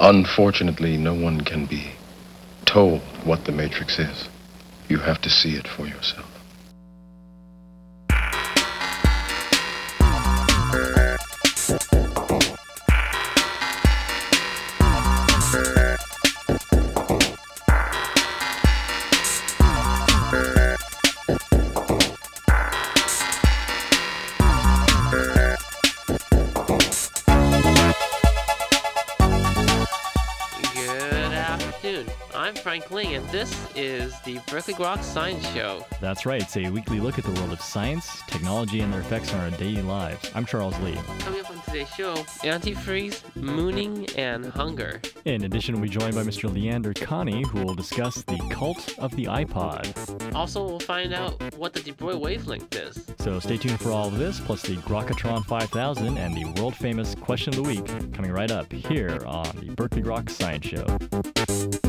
Unfortunately, no one can be told what the Matrix is. You have to see it for yourself. Berkeley Grok Science Show. That's right. It's a weekly look at the world of science, technology, and their effects on our daily lives. I'm Charles Lee. Coming up on today's show, antifreeze, mooning, and hunger. In addition, we'll be joined by Mr. Leander Kahney, who will discuss the cult of the iPod. Also, we'll find out what the De Broglie wavelength is. So stay tuned for all of this, plus the Grokatron 5000 and the world famous question of the week coming right up here on the Berkeley Grok Science Show.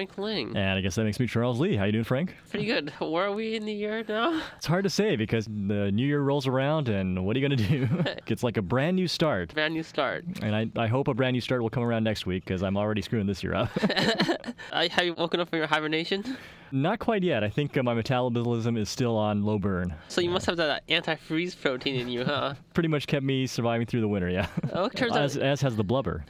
Frank Ling. And I guess that makes me Charles Lee. How you doing, Frank? Good. Where are we in the year now? It's hard to say because the new year rolls around, and what are you going to do? it's like a brand new start. Brand new start. And I, I hope a brand new start will come around next week because I'm already screwing this year up. Uh, have you woken up from your hibernation? Not quite yet. I think uh, my metabolism is still on low burn. So you must have that antifreeze protein in you, huh? Pretty much kept me surviving through the winter, yeah. Oh, it turns out as, as has the blubber.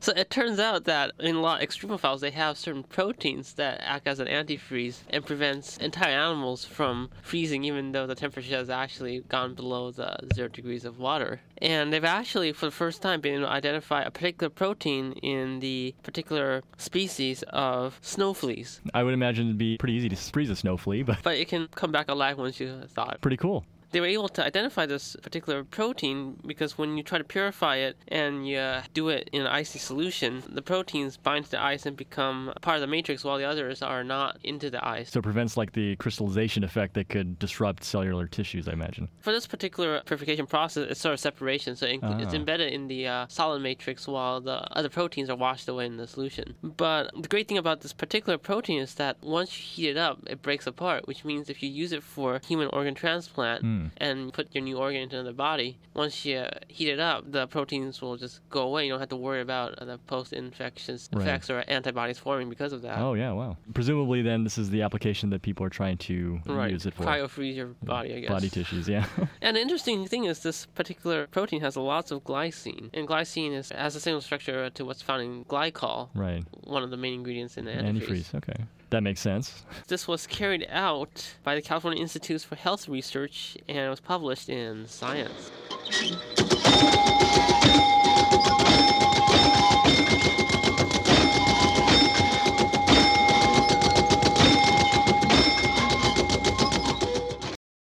So it turns out that in a lot of extremophiles, they have certain proteins that act as an antifreeze and prevents entire animals from freezing, even though the temperature has actually gone below the zero degrees of water. And they've actually, for the first time, been able to identify a particular protein in the particular species of snow fleas. I would imagine it'd be pretty easy to freeze a snow flea, but But it can come back alive once you thaw it. pretty cool. They were able to identify this particular protein because when you try to purify it and you uh, do it in an icy solution, the proteins bind to the ice and become part of the matrix while the others are not into the ice. So it prevents like the crystallization effect that could disrupt cellular tissues, I imagine. For this particular purification process, it's sort of separation, so it, it's Ah. embedded in the uh, solid matrix while the other proteins are washed away in the solution. But the great thing about this particular protein is that once you heat it up, it breaks apart, which means if you use it for human organ transplant Hmm. and put your new organ into the body, once you uh, heat it up, the proteins will just go away. You don't have to worry about uh, the post-infectious Right. effects or antibodies forming because of that. Oh, yeah, wow. Presumably, then, this is the application that people are trying to Right, use it for. cryo-freeze your body, I guess. Body tissues, yeah. And the interesting thing is this particular protein has lots of glycine, and glycine is has a similar structure to what's found in glycol, right. one of the main ingredients in antifreeze. Antifreeze, okay. That makes sense. This was carried out by the California Institutes for Health Research, and it was published in Science.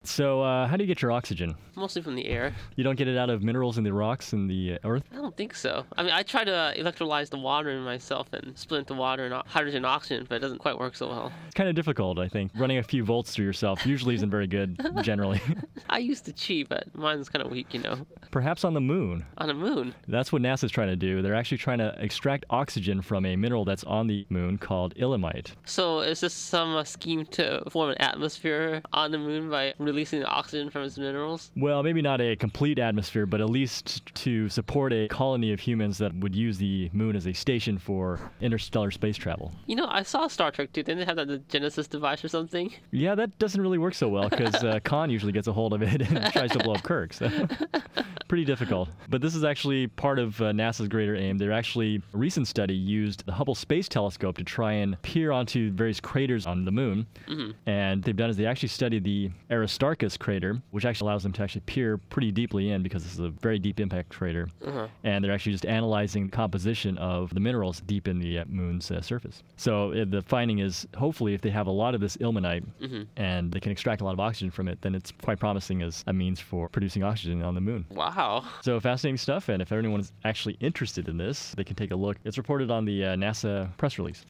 So, uh, how do you get your oxygen? Mostly from the air. You don't get it out of minerals in the rocks in the uh, earth? I don't think so. I mean, I try to electrolyze the water in myself and split the water and hydrogen and oxygen, but it doesn't quite work so well. It's kind of difficult, I think. Running a few volts through yourself usually isn't very good, generally. I used to cheat, but mine's kind of weak, you know. Perhaps on the moon. On the moon. That's what NASA's trying to do. They're actually trying to extract oxygen from a mineral that's on the moon called ilmenite. So is this some uh, scheme to form an atmosphere on the moon by releasing the oxygen from its minerals? Well, maybe not a complete atmosphere, but at least to support a colony of humans that would use the moon as a station for interstellar space travel. You know, I saw Star Trek too. Didn't they have that the Genesis device or something? Yeah, that doesn't really work so well because uh, Khan usually gets a hold of it and tries to blow up Kirk. So. Pretty difficult. But this is actually part of uh, NASA's greater aim. They're actually, a recent study used the Hubble Space Telescope to try and peer onto various craters on the moon. Mm-hmm. And they've done is they actually studied the Aristarchus crater, which actually allows them to actually peer pretty deeply in because this is a very deep impact crater. Uh-huh. And they're actually just analyzing the composition of the minerals deep in the uh, moon's uh, surface. So uh, the finding is hopefully if they have a lot of this ilmenite Mm-hmm. and they can extract a lot of oxygen from it, then it's quite promising as a means for producing oxygen on the moon. Wow. So fascinating stuff, and if anyone is actually interested in this, they can take a look. It's reported on the uh, NASA press release.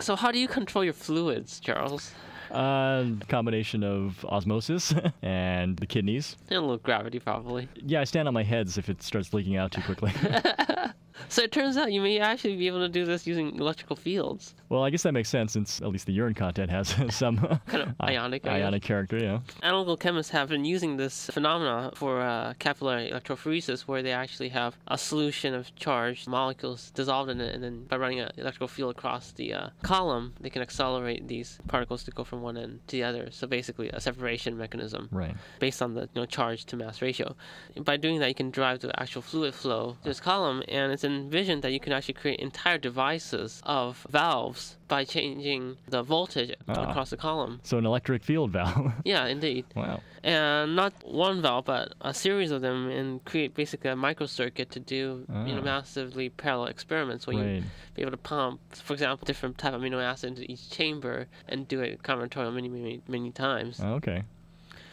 So how do you control your fluids, Charles? Uh, combination of osmosis and the kidneys. And a little gravity, probably. Yeah, I stand on my heads if it starts leaking out too quickly. So it turns out you may actually be able to do this using electrical fields. well, I guess that makes sense since at least the urine content has some Kind of ionic, I ionic character. Yeah. Analytical chemists have been using this phenomena for uh, capillary electrophoresis, where they actually have a solution of charged molecules dissolved in it, and then by running an electrical field across the uh, column, they can accelerate these particles to go from one end to the other. So basically, a separation mechanism Right. based on the you know, charge to mass ratio. By doing that, you can drive the actual fluid flow to this column, and it's envisioned that you can actually create entire devices of valves by changing the voltage Ah. across the column. So an electric field valve. Yeah, indeed. wow. And not one valve, but a series of them, and create basically a microcircuit to do you know Ah. massively parallel experiments where you be able to pump, for example, different type of amino acid into each chamber and do it combinatorial many, many, many times. Okay.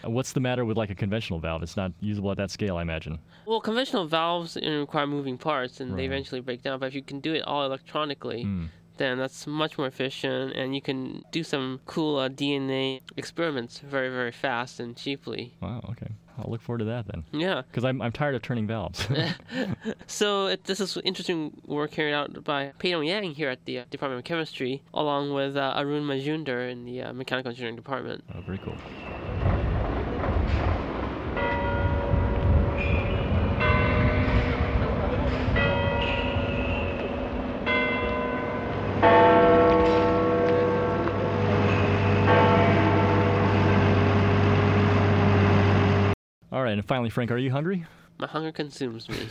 Uh, What's the matter with like a conventional valve? It's not usable at that scale, I imagine. Well, conventional valves require moving parts, and they eventually break down. But if you can do it all electronically, Hmm. then that's much more efficient, and you can do some cool uh, DNA experiments very, very fast and cheaply. Wow. Okay. I'll look forward to that then. Yeah. Because I'm, I'm tired of turning valves. So it, this is interesting work carried out by Peidong Yang here at the uh, Department of Chemistry, along with uh, Arun Majumdar in the uh, Mechanical Engineering Department. oh, very cool. Right, and finally, Frank, are you hungry? My hunger consumes me.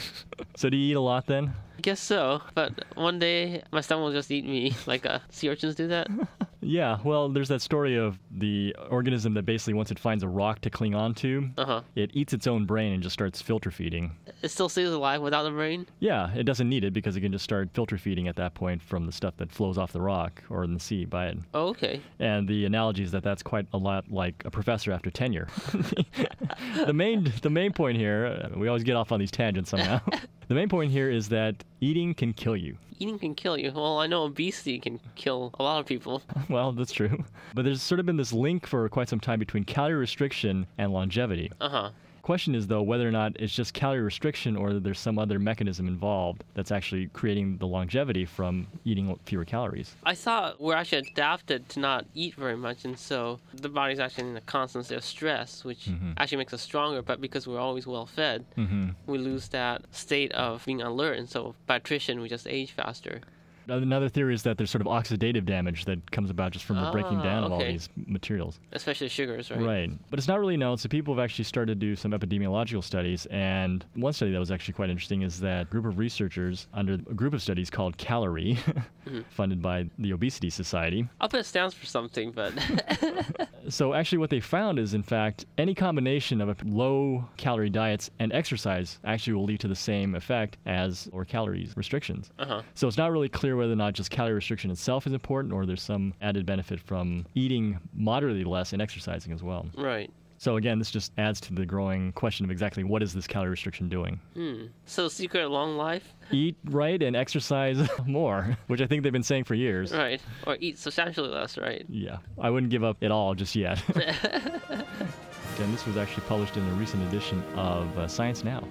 So do you eat a lot then? I guess so, but one day my stomach will just eat me, like uh, sea urchins do that. Yeah, well, there's that story of the organism that basically, once it finds a rock to cling onto, Uh huh. it eats its own brain and just starts filter feeding. It still stays alive without the brain. Yeah, it doesn't need it because it can just start filter feeding at that point from the stuff that flows off the rock or in the sea by it. Oh, okay. And the analogy is that that's quite a lot like a professor after tenure. the main the main point here, uh, we always get off on these tangents somehow. the main point here is that eating can kill you. Eating can kill you. Well, I know obesity can kill a lot of people. Well, that's true. But there's sort of been this link for quite some time between calorie restriction and longevity. Uh huh. Question is though whether or not it's just calorie restriction or there's some other mechanism involved that's actually creating the longevity from eating fewer calories. I thought we're actually adapted to not eat very much, and so the body's actually in a constant state of stress, which Mhm. actually makes us stronger. But because we're always well fed, Mm-hmm. we lose that state of being alert, and so by attrition, we just age faster. Another theory is that there's sort of oxidative damage that comes about just from the breaking Ah, down of all okay. these materials. Especially sugars, right? Right. But it's not really known. So people have actually started to do some epidemiological studies. And one study that was actually quite interesting is that group of researchers under a group of studies called CALERIE, Mhm. funded by the Obesity Society. I'll put it stands for something, but So actually what they found is in fact any combination of a low calorie diets and exercise actually will lead to the same effect as or calories restrictions. uh huh. So it's not really clear whether or not just calorie restriction itself is important or there's some added benefit from eating moderately less and exercising as well. Right. So again, this just adds to the growing question of exactly what is this calorie restriction doing? Hmm. So secret long life, Eat right and exercise more, which I think they've been saying for years. right? Or eat substantially less, right? Yeah, I wouldn't give up at all just yet. and this was actually published in a recent edition of uh, Science Now.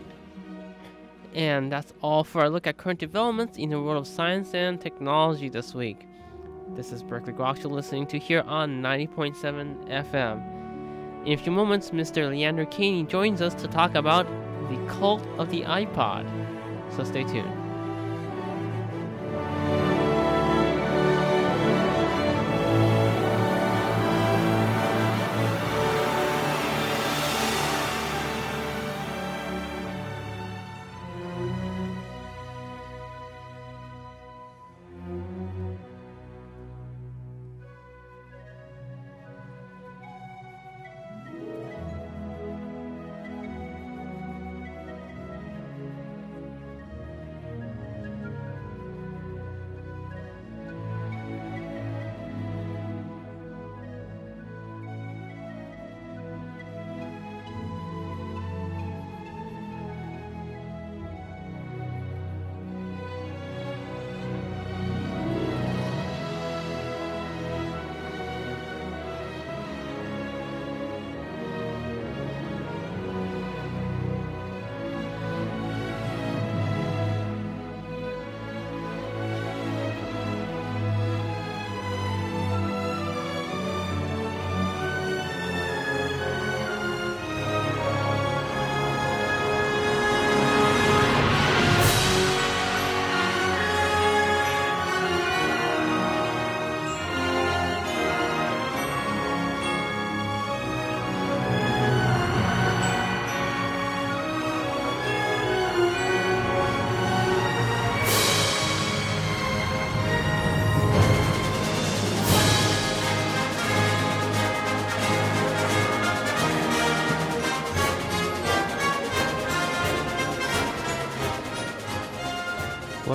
And that's all for our look at current developments in the world of science and technology this week. This is Berkeley Grok you're listening to here on 90.7 FM. In a few moments, Mr. Leander Kahney joins us to talk about the cult of the iPod. So stay tuned.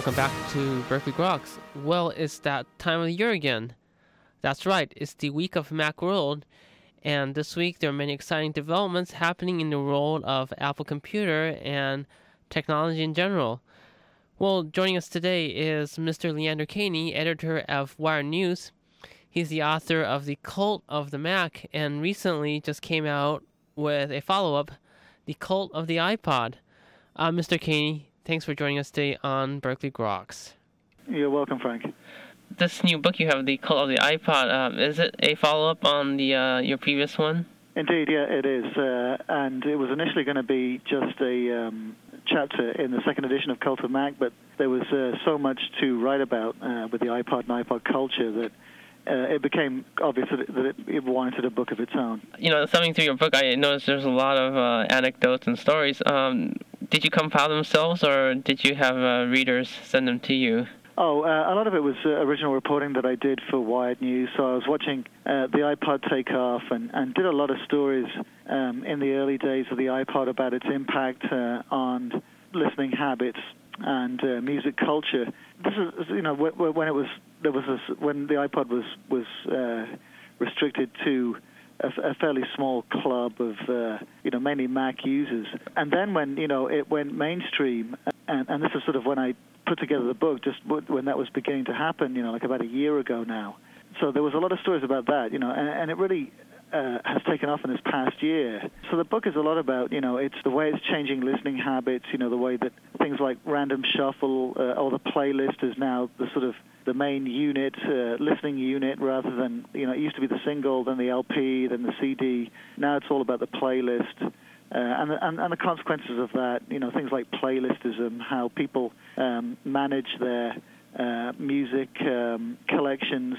Welcome back to Berkeley Groks. Well, it's that time of the year again. That's right, it's the week of Macworld, and this week there are many exciting developments happening in the world of Apple Computer and technology in general. Well, joining us today is Mr. Leander Kahney, editor of Wired News. He's the author of The Cult of the Mac, and recently just came out with a follow up, The Cult of the iPod. Uh, Mr. Kahney, thanks for joining us today on Berkeley Groks. You're welcome, Frank. This new book you have, The Cult of the iPod, um, is it a follow up on the uh, your previous one? Indeed, yeah, it is. Uh, and it was initially going to be just a um, chapter in the second edition of Cult of Mac, but there was uh, so much to write about uh, with the iPod and iPod culture that uh, it became obvious that, it, that it, it, warranted a book of its own. You know, thumbing through your book, I noticed there's a lot of uh, anecdotes and stories. Um, did you compile themselves, or did you have uh, readers send them to you? Oh, uh, a lot of it was uh, original reporting that I did for Wired News. So I was watching uh, the iPod take off and, and did a lot of stories um, in the early days of the iPod about its impact on listening habits and uh, music culture. This is, you know, when it was there was a, when the iPod was was uh, restricted to a, a, fairly small club of uh, you know mainly Mac users, and then when you know it went mainstream, and, and this is sort of when I put together the book, just when that was beginning to happen, you know, like about a year ago now. So there was a lot of stories about that, you know, and, and it really uh, has taken off in this past year. So the book is a lot about, you know, it's the way it's changing listening habits, you know, the way that things like random shuffle uh, or the playlist is now the sort of the main unit, uh, listening unit, rather than, you know, it used to be the single, then the LP, then the CD. Now it's all about the playlist. Uh, and, and, and the consequences of that, you know, things like playlistism, how people um, manage their uh, music um, collections,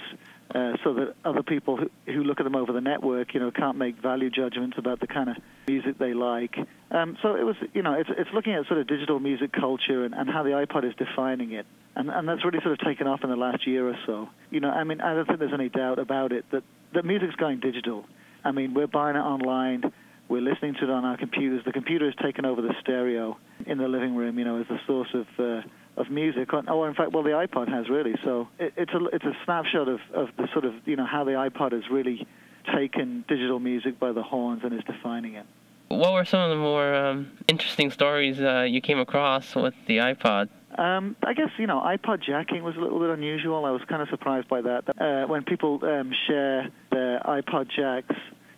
uh, so that other people who, who look at them over the network, you know, can't make value judgments about the kind of music they like. Um, so it was, you know, it's, it's looking at sort of digital music culture and, and how the iPod is defining it. And, and that's really sort of taken off in the last year or so. You know, I mean, I don't think there's any doubt about it that, that music's going digital. I mean, we're buying it online. We're listening to it on our computers. The computer has taken over the stereo in the living room, you know, as the source of uh, of music. Oh, in fact, well, the iPod has really. So it, it's a it's a snapshot of, of the sort of you know how the iPod has really taken digital music by the horns and is defining it. What were some of the more um, interesting stories uh, you came across with the iPod? Um, I guess you know iPod jacking was a little bit unusual. I was kind of surprised by that. Uh, when people um, share their iPod jacks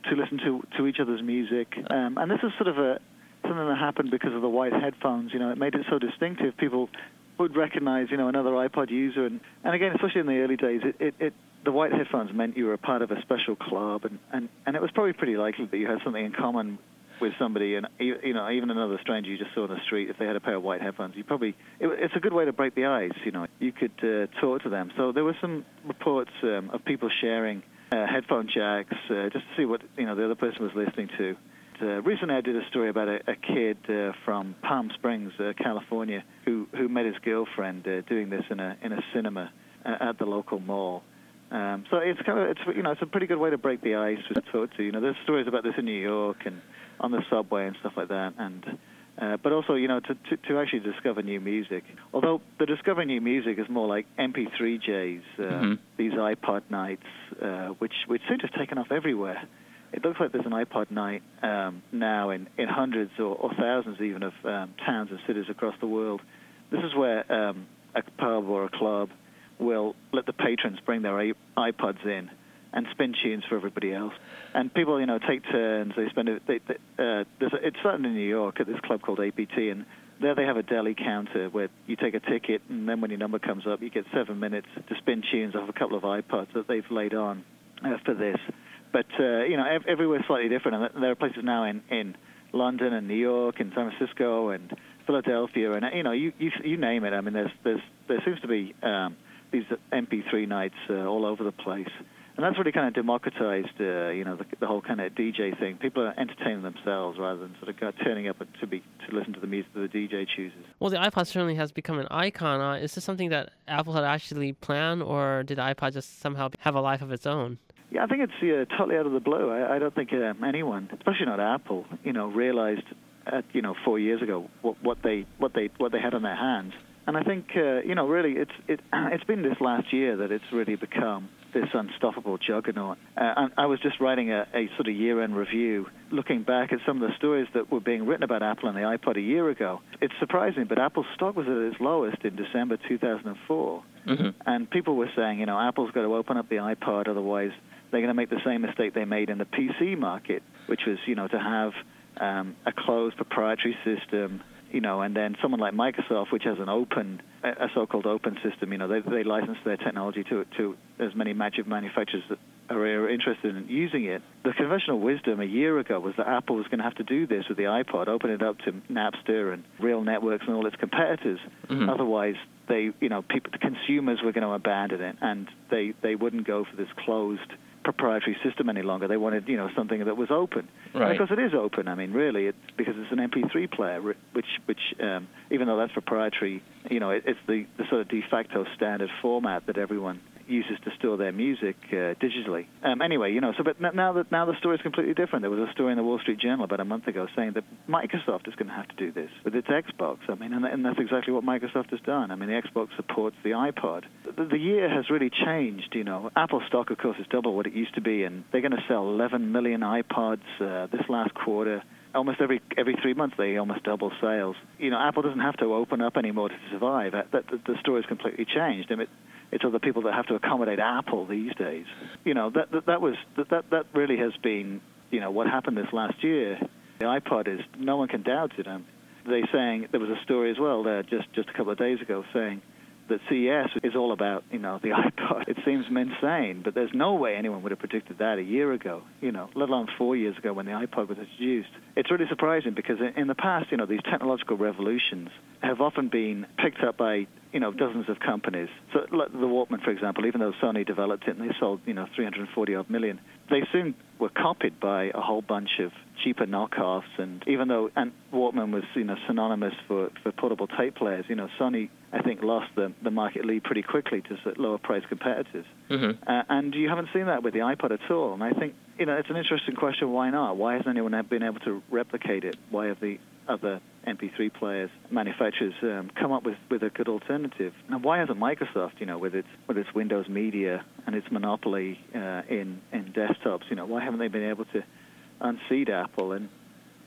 to listen to to each other's music, um, and this is sort of a something that happened because of the white headphones. You know, it made it so distinctive. People would recognize, you know, another iPod user. And, and again, especially in the early days, it, it, it the white headphones meant you were a part of a special club, and, and, and it was probably pretty likely that you had something in common with somebody, and you know, even another stranger you just saw on the street, if they had a pair of white headphones, you probably it, it's a good way to break the ice. You know, you could uh, talk to them. So there were some reports um, of people sharing uh, headphone jacks uh, just to see what you know the other person was listening to uh, recently I did a story about a, a kid uh, from Palm Springs, uh, California, who who met his girlfriend uh, doing this in a in a cinema uh, at the local mall. Um, so it's kind of it's you know it's a pretty good way to break the ice with photo. You know, there's stories about this in New York and on the subway and stuff like that, and. Uh, but also, you know, to, to, to actually discover new music. Although the discovering new music is more like MP3Js, uh, mm-hmm. these iPod nights, uh, which which seem to have taken off everywhere it looks like there's an iPod night um, now in, in hundreds or, or thousands even of um, towns and cities across the world. This is where um, a pub or a club will let the patrons bring their iPods in and spin tunes for everybody else. And people, you know, take turns. They spend. They, they, uh, a, it's starting in New York at this club called APT, and there they have a deli counter where you take a ticket, and then when your number comes up, you get seven minutes to spin tunes off a couple of iPods that they've laid on uh, for this. But uh, you know, ev- everywhere's slightly different, and there are places now in in London and New York and San Francisco and Philadelphia, and you know, you you, you name it. I mean, there's there's there seems to be um, these MP3 nights uh, all over the place. And that's really kind of democratized, uh, you know, the, the, whole kind of DJ thing. People are entertaining themselves rather than sort of kind of turning up to be to listen to the music that the DJ chooses. Well, the iPod certainly has become an icon. Uh, is this something that Apple had actually planned, or did iPod just somehow have a life of its own? Yeah, I think it's uh, totally out of the blue. I, I don't think um, anyone, especially not Apple, you know, realized, at, you know, four years ago what, what they what they what they had on their hands. And I think uh, you know, really, it's it it's been this last year that it's really become this unstoppable juggernaut. Uh, and I was just writing a, a sort of year-end review, looking back at some of the stories that were being written about Apple and the iPod a year ago. It's surprising, but Apple's stock was at its lowest in December 2004, Mm-hmm. and people were saying, you know, Apple's got to open up the iPod, otherwise they're going to make the same mistake they made in the PC market, which was, you know, to have um, a closed proprietary system, you know, and then someone like Microsoft, which has an open, a so-called open system, you know, they, they license their technology to to as many magic manufacturers that are interested in using it. The conventional wisdom a year ago was that Apple was going to have to do this with the iPod, open it up to Napster and Real Networks and all its competitors. Mhm. Otherwise, they, you know, people, the consumers were going to abandon it, and they they wouldn't go for this closed proprietary system any longer. They wanted, you know, something that was open. Right. of course, it is open. I mean, really, it's because it's an MP3 player, which, which, um, even though that's proprietary, you know, it, it's the, the sort of de facto standard format that everyone uses to store their music uh, digitally. Um, anyway, you know, so but now that now the story is completely different. There was a story in the Wall Street Journal about a month ago saying that Microsoft is going to have to do this with its Xbox. I mean, and, and that's exactly what Microsoft has done. I mean, the Xbox supports the iPod. The, the year has really changed. You know, Apple stock, of course, is double what it used to be, and they're going to sell 11 million iPods uh, this last quarter almost every every three months they almost double sales. You know, Apple doesn't have to open up anymore to survive. That, that, the story's completely changed. I mean, it's other people that have to accommodate Apple these days. You know, that that, that was that, that that really has been you know what happened this last year. The iPod is no one can doubt it. Um, they saying there was a story as well there just just a couple of days ago saying that CES is all about, you know, the iPod. It seems insane, but there's no way anyone would have predicted that a year ago, you know, let alone four years ago when the iPod was introduced. It's really surprising because in the past, you know, these technological revolutions have often been picked up by, you know, dozens of companies. So the Walkman, for example, even though Sony developed it and they sold, you know, 340 odd million, they soon were copied by a whole bunch of cheaper knockoffs. And even though and Walkman was, you know, synonymous for, for portable tape players, you know, Sony, I think, lost the, the market lead pretty quickly to lower price competitors. Mm-hmm. Uh, and you haven't seen that with the iPod at all. And I think, you know, it's an interesting question. Why not? Why hasn't anyone been able to replicate it? Why have the other MP3 players, manufacturers, um, come up with, with a good alternative? And why hasn't Microsoft, you know, with its with its Windows Media and its monopoly uh, in in desktops, you know, why haven't they been able to unseat Apple? And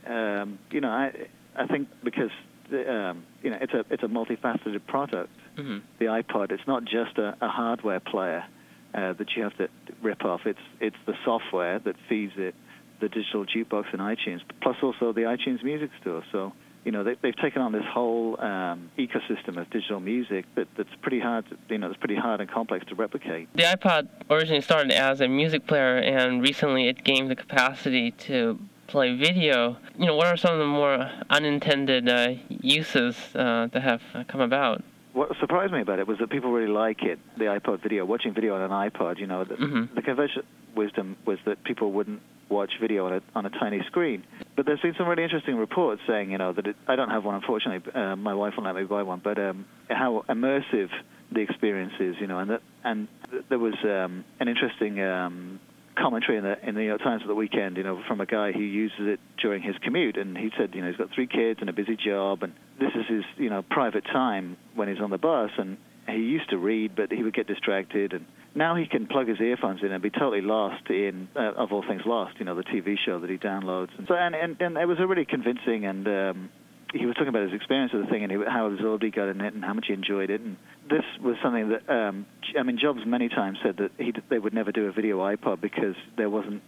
um, you know, I I think because the, um, you know it's a it's a multifaceted product Mm-hmm. the iPod. It's not just a, a hardware player uh, that you have to rip off. It's it's the software that feeds it, the digital jukebox and iTunes, plus also the iTunes Music Store. So you know they, they've taken on this whole um, ecosystem of digital music that, that's pretty hard. To, you know, it's pretty hard and complex to replicate. The iPod originally started as a music player, and recently it gained the capacity to play video. You know, what are some of the more unintended uh, uses uh, that have uh, come about? What surprised me about it was that people really like it, the iPod video, watching video on an iPod. You know, the, Mhm. the conventional wisdom was that people wouldn't watch video on a, on a tiny screen. But there's been some really interesting reports saying, you know, that it, I don't have one, unfortunately. Uh, my wife won't let me buy one, but um, how immersive the experience is, you know, and that and th- there was um, an interesting um, commentary in the in the New York Times at the weekend, you know, from a guy who uses it during his commute, and he said, you know, he's got three kids and a busy job, and this is his, you know, private time when he's on the bus, and he used to read, but he would get distracted, and now he can plug his earphones in and be totally lost in, uh, of all things, Lost, you know, the TV show that he downloads, and so and and, and it was really convincing and. Um, he was talking about his experience with the thing and he, how absorbed he got in it and how much he enjoyed it. And this was something that, um, I mean, Jobs many times said that he, they would never do a video iPod because there wasn't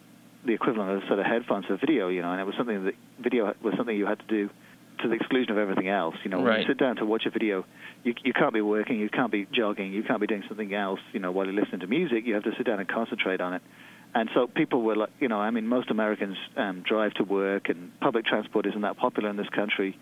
the equivalent of a set of headphones for video, you know, and it was something that video was something you had to do to the exclusion of everything else. You know, when Right. you sit down to watch a video, you, you can't be working, you can't be jogging, you can't be doing something else, you know, while you're listening to music. You have to sit down and concentrate on it. And so people were, like, you know, I mean, most Americans um, drive to work, and public transport isn't that popular in this country.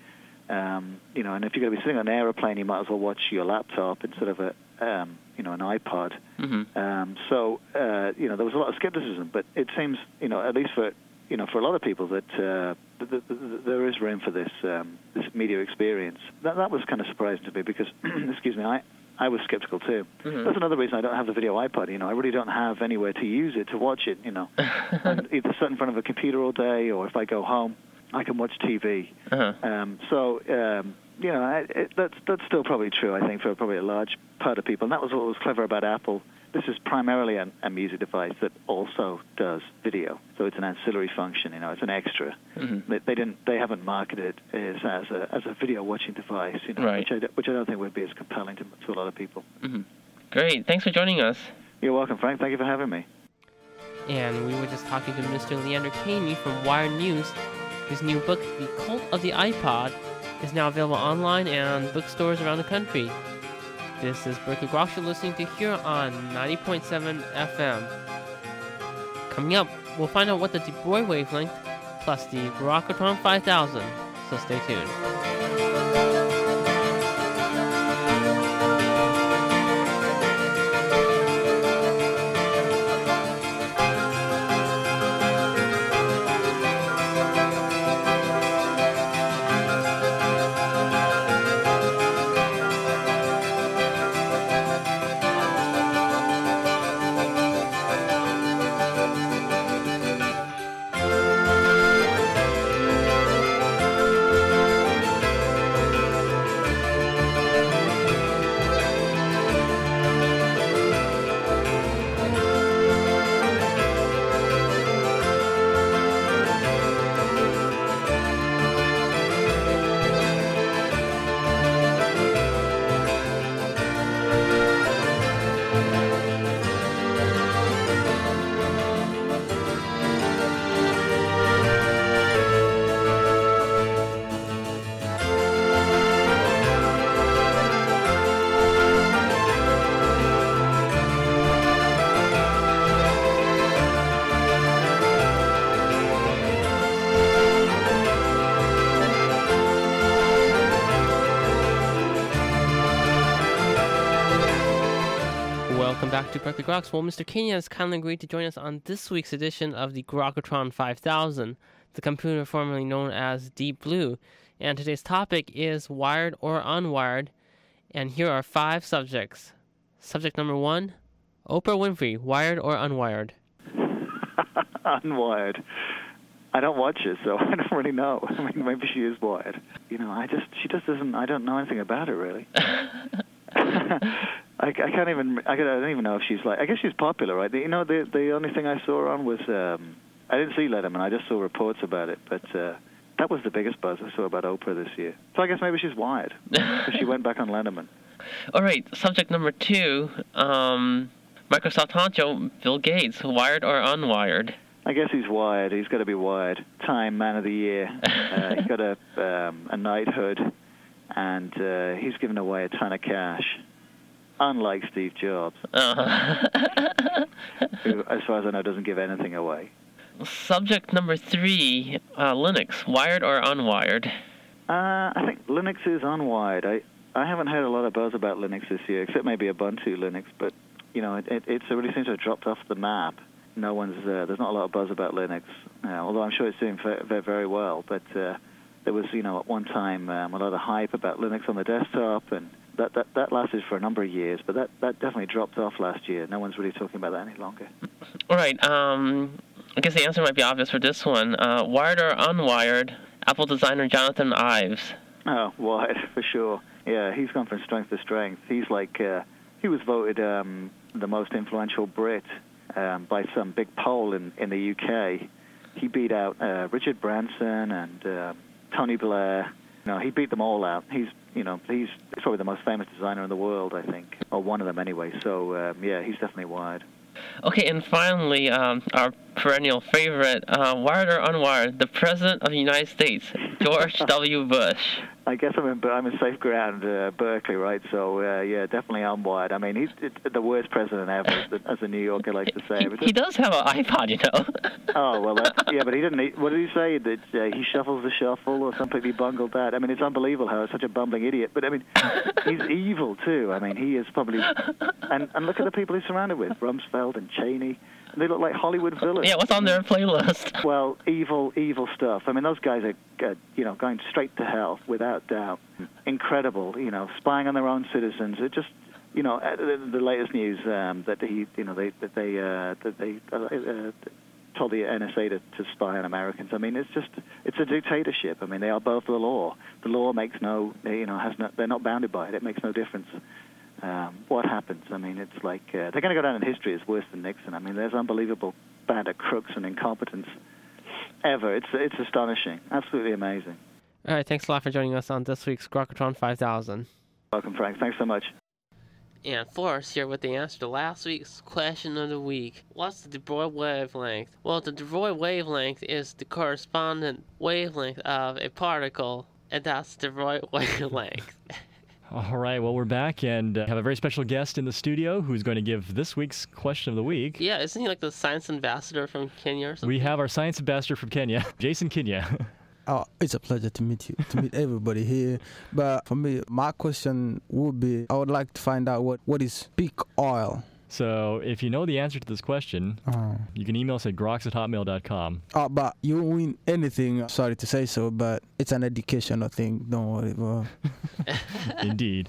Um, you know, and if you're going to be sitting on an aeroplane, you might as well watch your laptop instead of a, um, you know, an iPod. Mm-hmm. Um, so, uh, you know, there was a lot of skepticism, but it seems, you know, at least for, you know, for a lot of people that uh, th- th- th- there is room for this um, this media experience. That that was kind of surprising to me because, excuse me, I. I was skeptical too. Mhm. That's another reason I don't have the video iPod. You know, I really don't have anywhere to use it to watch it. You know, and either sit in front of a computer all day, or if I go home, I can watch TV. uh-huh. Um, so, um, you know, it, that's that's still probably true. I think for probably a large part of people, and that was what was clever about Apple. This is primarily a, a music device that also does video, so it's an ancillary function. You know, it's an extra. Mm-hmm. They, they didn't, they haven't marketed it as a as a video watching device. You know, Right. which I d- which I don't think would be as compelling to, to a lot of people. hmm Great. Thanks for joining us. You're welcome, Frank. Thank you for having me. And we were just talking to Mr. Leander Kahney from Wired News. His new book, The Cult of the iPod, is now available online and bookstores around the country. This is Berkeley Groks you're listening to here on 90.7 FM. Coming up, we'll find out what the Broglie wavelength plus the Grokatron 5000. So stay tuned. Back to Berkeley Groks. Well, Mr. Kahney has kindly agreed to join us on this week's edition of the Grokatron 5000, the computer formerly known as Deep Blue. And today's topic is wired or unwired. And here are five subjects. Subject number one Oprah Winfrey, wired or unwired? Unwired. I don't watch her, so I don't really know. I mean, maybe she is wired. You know, I just she just doesn't. I don't know anything about her really. I, I can't even. I, don't even know if she's like. I guess she's popular, right? You know, the the only thing I saw her on was. um I didn't see Letterman. I just saw reports about it, but. uh that was the biggest buzz I saw about Oprah this year. So I guess maybe she's wired. she went back on Letterman. All right. Subject number two. Um, Microsoft honcho Bill Gates, wired or unwired? I guess he's wired. He's got to be wired. Time Man of the Year. Uh, he's got a um, a knighthood, and uh, he's given away a ton of cash. Unlike Steve Jobs, Uh, who, as far as I know, doesn't give anything away. subject number three. Uh, Linux, wired or unwired? Uh, I think Linux is unwired. I I haven't heard a lot of buzz about Linux this year, except maybe Ubuntu Linux. But you know, it, it, it's really seems to have dropped off the map. No one's uh, there's not a lot of buzz about Linux, uh, although I'm sure it's doing very very well. But uh, there was you know at one time um, a lot of hype about Linux on the desktop, and that, that that lasted for a number of years. But that that definitely dropped off last year. No one's really talking about that any longer. All right. Um, I guess the answer might be obvious for this one. Uh, wired or unwired? Apple designer Jonathan Ives. Oh, wired for sure. Yeah, he's gone from strength to strength. He's like uh, he was voted um, the most influential Brit um, by some big poll in in the UK. He beat out uh, Richard Branson and uh, Tony Blair. Know, he beat them all out. He's you know he's probably the most famous designer in the world, I think, or one of them anyway. So um, yeah, he's definitely wired. Okay, and finally, um, our perennial favorite, uh, wired or unwired? The President of the United States, George W. Bush. I guess I'm in, I'm in safe ground, uh, Berkeley, right? So uh, yeah, definitely I'm wired. I mean, he's the worst president ever, as, as a New Yorker likes to say. He, But he does have an iPod, you know. Oh well, that, yeah, but he didn't. He, what did he say? That uh, he shuffles the shuffle, or something? He bungled that. I mean, it's unbelievable how he's such a bumbling idiot. But I mean, he's evil too. I mean, he is probably. And and look at the people he's surrounded with: Rumsfeld and Cheney. They look like Hollywood villains. yeah, what's on their playlist? Well, evil, evil stuff. I mean, those guys are, uh, you know, going straight to hell without doubt. Incredible, you know, spying on their own citizens. It just, you know, uh, the, the latest news um, that he, you know, they that they uh, that they uh, uh, told the NSA to, to spy on Americans. I mean, it's just it's a dictatorship. I mean, they are both the law. The law makes no, you know, has no, they're not bounded by it. It makes no difference um, what happens. I mean, it's like uh, they're going to go down in history as worse than Nixon. I mean, there's unbelievable band of crooks and incompetence ever. It's it's astonishing, absolutely amazing. All right, thanks a lot for joining us on this week's Grokatron 5000. Welcome, Frank. Thanks so much. And Forrest here with the answer to last week's question of the week. What's the de Broglie wavelength? Well, the de Broglie wavelength is the correspondent wavelength of a particle, and that's the de Broglie wavelength. All right, well, we're back and uh, have a very special guest in the studio who's going to give this week's question of the week. yeah, isn't he like the science ambassador from Kenya or something? We have our science ambassador from Kenya, Jason Kenya. Oh, it's a pleasure to meet you, to meet everybody here. But for me, my question would be I would like to find out what, what is peak oil? So if you know the answer to this question, Oh. you can email us at grox at hotmail.com. Oh, uh, but you won't win anything. Sorry to say so, but it's an educational thing. Don't worry. Well, Indeed.